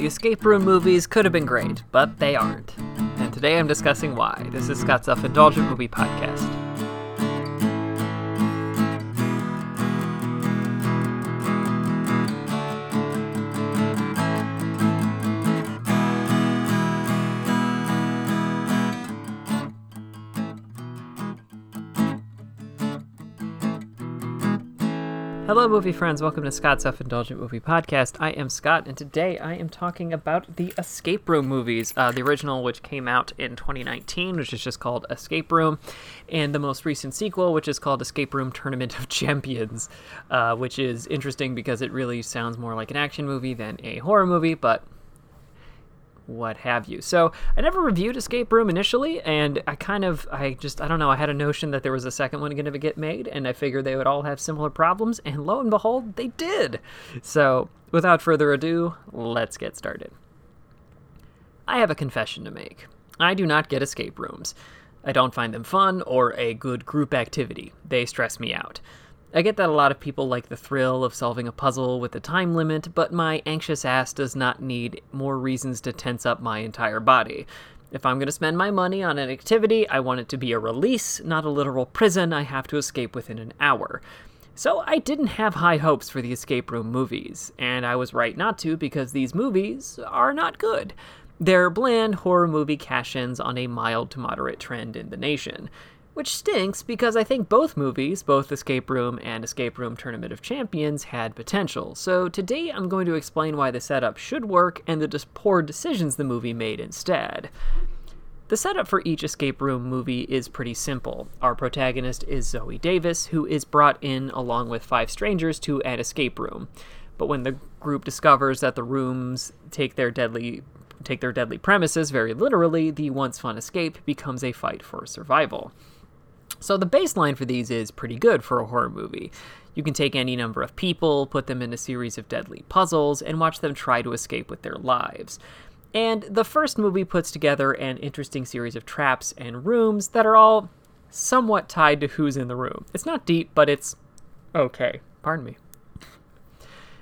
The escape room movies could have been great, but they aren't. And today I'm discussing why. This is Scott's Self Indulgent Movie Podcast. Hello, movie friends. Welcome to Scott's Self Indulgent Movie Podcast. I am Scott, and today I am talking about the Escape Room movies. Uh, the original, which came out in 2019, which is just called Escape Room, and the most recent sequel, which is called Escape Room Tournament of Champions, uh, which is interesting because it really sounds more like an action movie than a horror movie, but what have you. So I never reviewed Escape Room initially, and I kind of, I just, I don't know, I had a notion that there was a second one going to get made, and I figured they would all have similar problems, and lo and behold, they did. So without further ado, let's get started. I have a confession to make. I do not get escape rooms. I don't find them fun or a good group activity. They stress me out. I get that a lot of people like the thrill of solving a puzzle with a time limit, but my anxious ass does not need more reasons to tense up my entire body. If I'm going to spend my money on an activity, I want it to be a release, not a literal prison I have to escape within an hour. So I didn't have high hopes for the escape room movies, and I was right not to because these movies are not good. They're bland horror movie cash ins on a mild to moderate trend in the nation which stinks because I think both movies, both Escape Room and Escape Room Tournament of Champions, had potential. So today I'm going to explain why the setup should work and the dis- poor decisions the movie made instead. The setup for each escape room movie is pretty simple. Our protagonist is Zoey Davis, who is brought in along with five strangers to an escape room. But when the group discovers that the rooms take their deadly take their deadly premises very literally, the once fun escape becomes a fight for survival. So the baseline for these is pretty good for a horror movie. You can take any number of people, put them in a series of deadly puzzles, and watch them try to escape with their lives. And the first movie puts together an interesting series of traps and rooms that are all somewhat tied to who's in the room. It's not deep, but it's okay. Pardon me.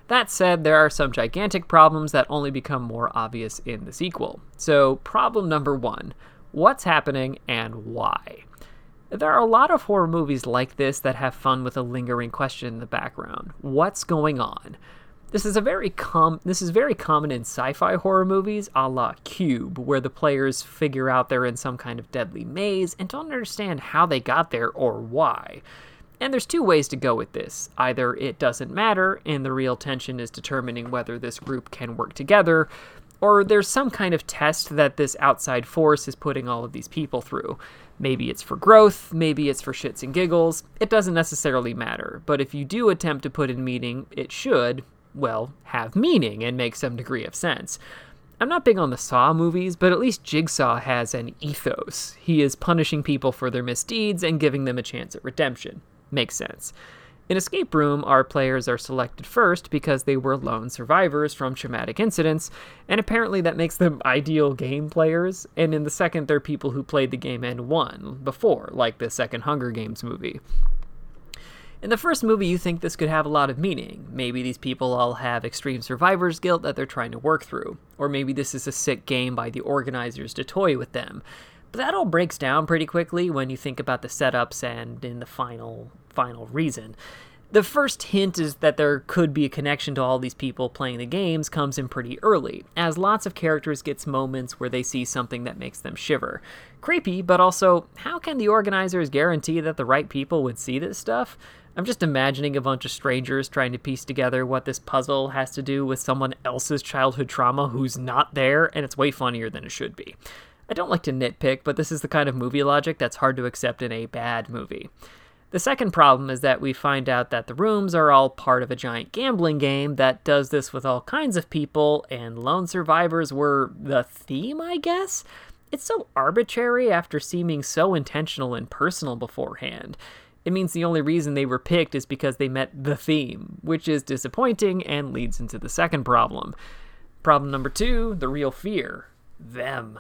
That said, there are some gigantic problems that only become more obvious in the sequel. So, problem number one what's happening and why? There are a lot of horror movies like this that have fun with a lingering question in the background. What's going on? This is a very com this is very common in sci-fi horror movies, a la Cube, where the players figure out they're in some kind of deadly maze and don't understand how they got there or why. And there's two ways to go with this. Either it doesn't matter, and the real tension is determining whether this group can work together, or there's some kind of test that this outside force is putting all of these people through. Maybe it's for growth, maybe it's for shits and giggles. It doesn't necessarily matter. But if you do attempt to put in meaning, it should, well, have meaning and make some degree of sense. I'm not big on the Saw movies, but at least Jigsaw has an ethos. He is punishing people for their misdeeds and giving them a chance at redemption. Makes sense. In Escape Room, our players are selected first because they were lone survivors from traumatic incidents, and apparently that makes them ideal game players. And in the second, they're people who played the game and won before, like the second Hunger Games movie. In the first movie, you think this could have a lot of meaning. Maybe these people all have extreme survivor's guilt that they're trying to work through. Or maybe this is a sick game by the organizers to toy with them. But that all breaks down pretty quickly when you think about the setups and in the final final reason. The first hint is that there could be a connection to all these people playing the games comes in pretty early, as lots of characters gets moments where they see something that makes them shiver. Creepy, but also, how can the organizers guarantee that the right people would see this stuff? I'm just imagining a bunch of strangers trying to piece together what this puzzle has to do with someone else's childhood trauma who's not there, and it's way funnier than it should be. I don't like to nitpick, but this is the kind of movie logic that's hard to accept in a bad movie. The second problem is that we find out that the rooms are all part of a giant gambling game that does this with all kinds of people, and lone survivors were the theme, I guess? It's so arbitrary after seeming so intentional and personal beforehand. It means the only reason they were picked is because they met the theme, which is disappointing and leads into the second problem. Problem number two the real fear them.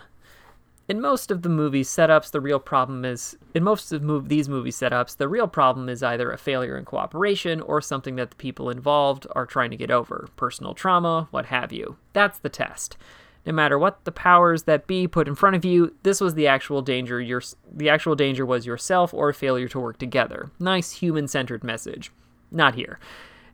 In most of the movie setups, the real problem is in most of these movie setups, the real problem is either a failure in cooperation or something that the people involved are trying to get over, personal trauma, what have you. That's the test. No matter what the powers that be put in front of you, this was the actual danger. Your the actual danger was yourself or a failure to work together. Nice human-centered message. Not here.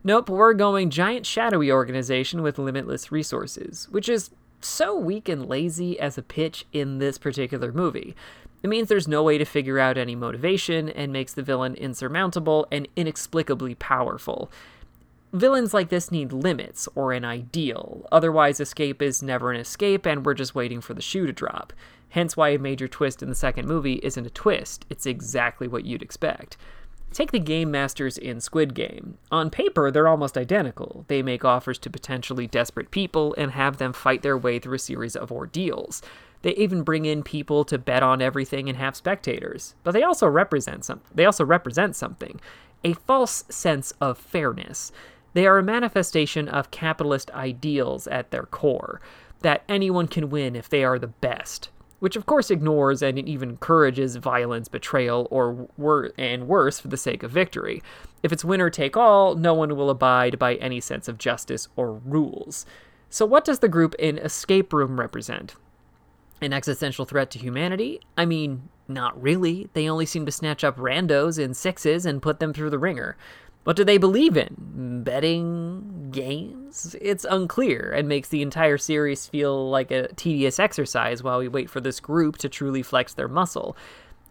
Nope, we're going giant shadowy organization with limitless resources, which is so weak and lazy as a pitch in this particular movie. It means there's no way to figure out any motivation and makes the villain insurmountable and inexplicably powerful. Villains like this need limits or an ideal, otherwise, escape is never an escape and we're just waiting for the shoe to drop. Hence, why a major twist in the second movie isn't a twist, it's exactly what you'd expect. Take the game masters in Squid Game. On paper, they're almost identical. They make offers to potentially desperate people and have them fight their way through a series of ordeals. They even bring in people to bet on everything and have spectators. But they also represent some they also represent something, a false sense of fairness. They are a manifestation of capitalist ideals at their core, that anyone can win if they are the best which of course ignores and even encourages violence, betrayal, or wor- and worse for the sake of victory. If it's winner take all, no one will abide by any sense of justice or rules. So, what does the group in Escape Room represent? An existential threat to humanity? I mean, not really. They only seem to snatch up randos in sixes and put them through the wringer. What do they believe in? Betting games? It's unclear and makes the entire series feel like a tedious exercise while we wait for this group to truly flex their muscle.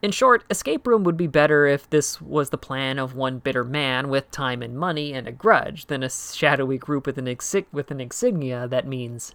In short, Escape Room would be better if this was the plan of one bitter man with time and money and a grudge than a shadowy group with an, exi- with an insignia that means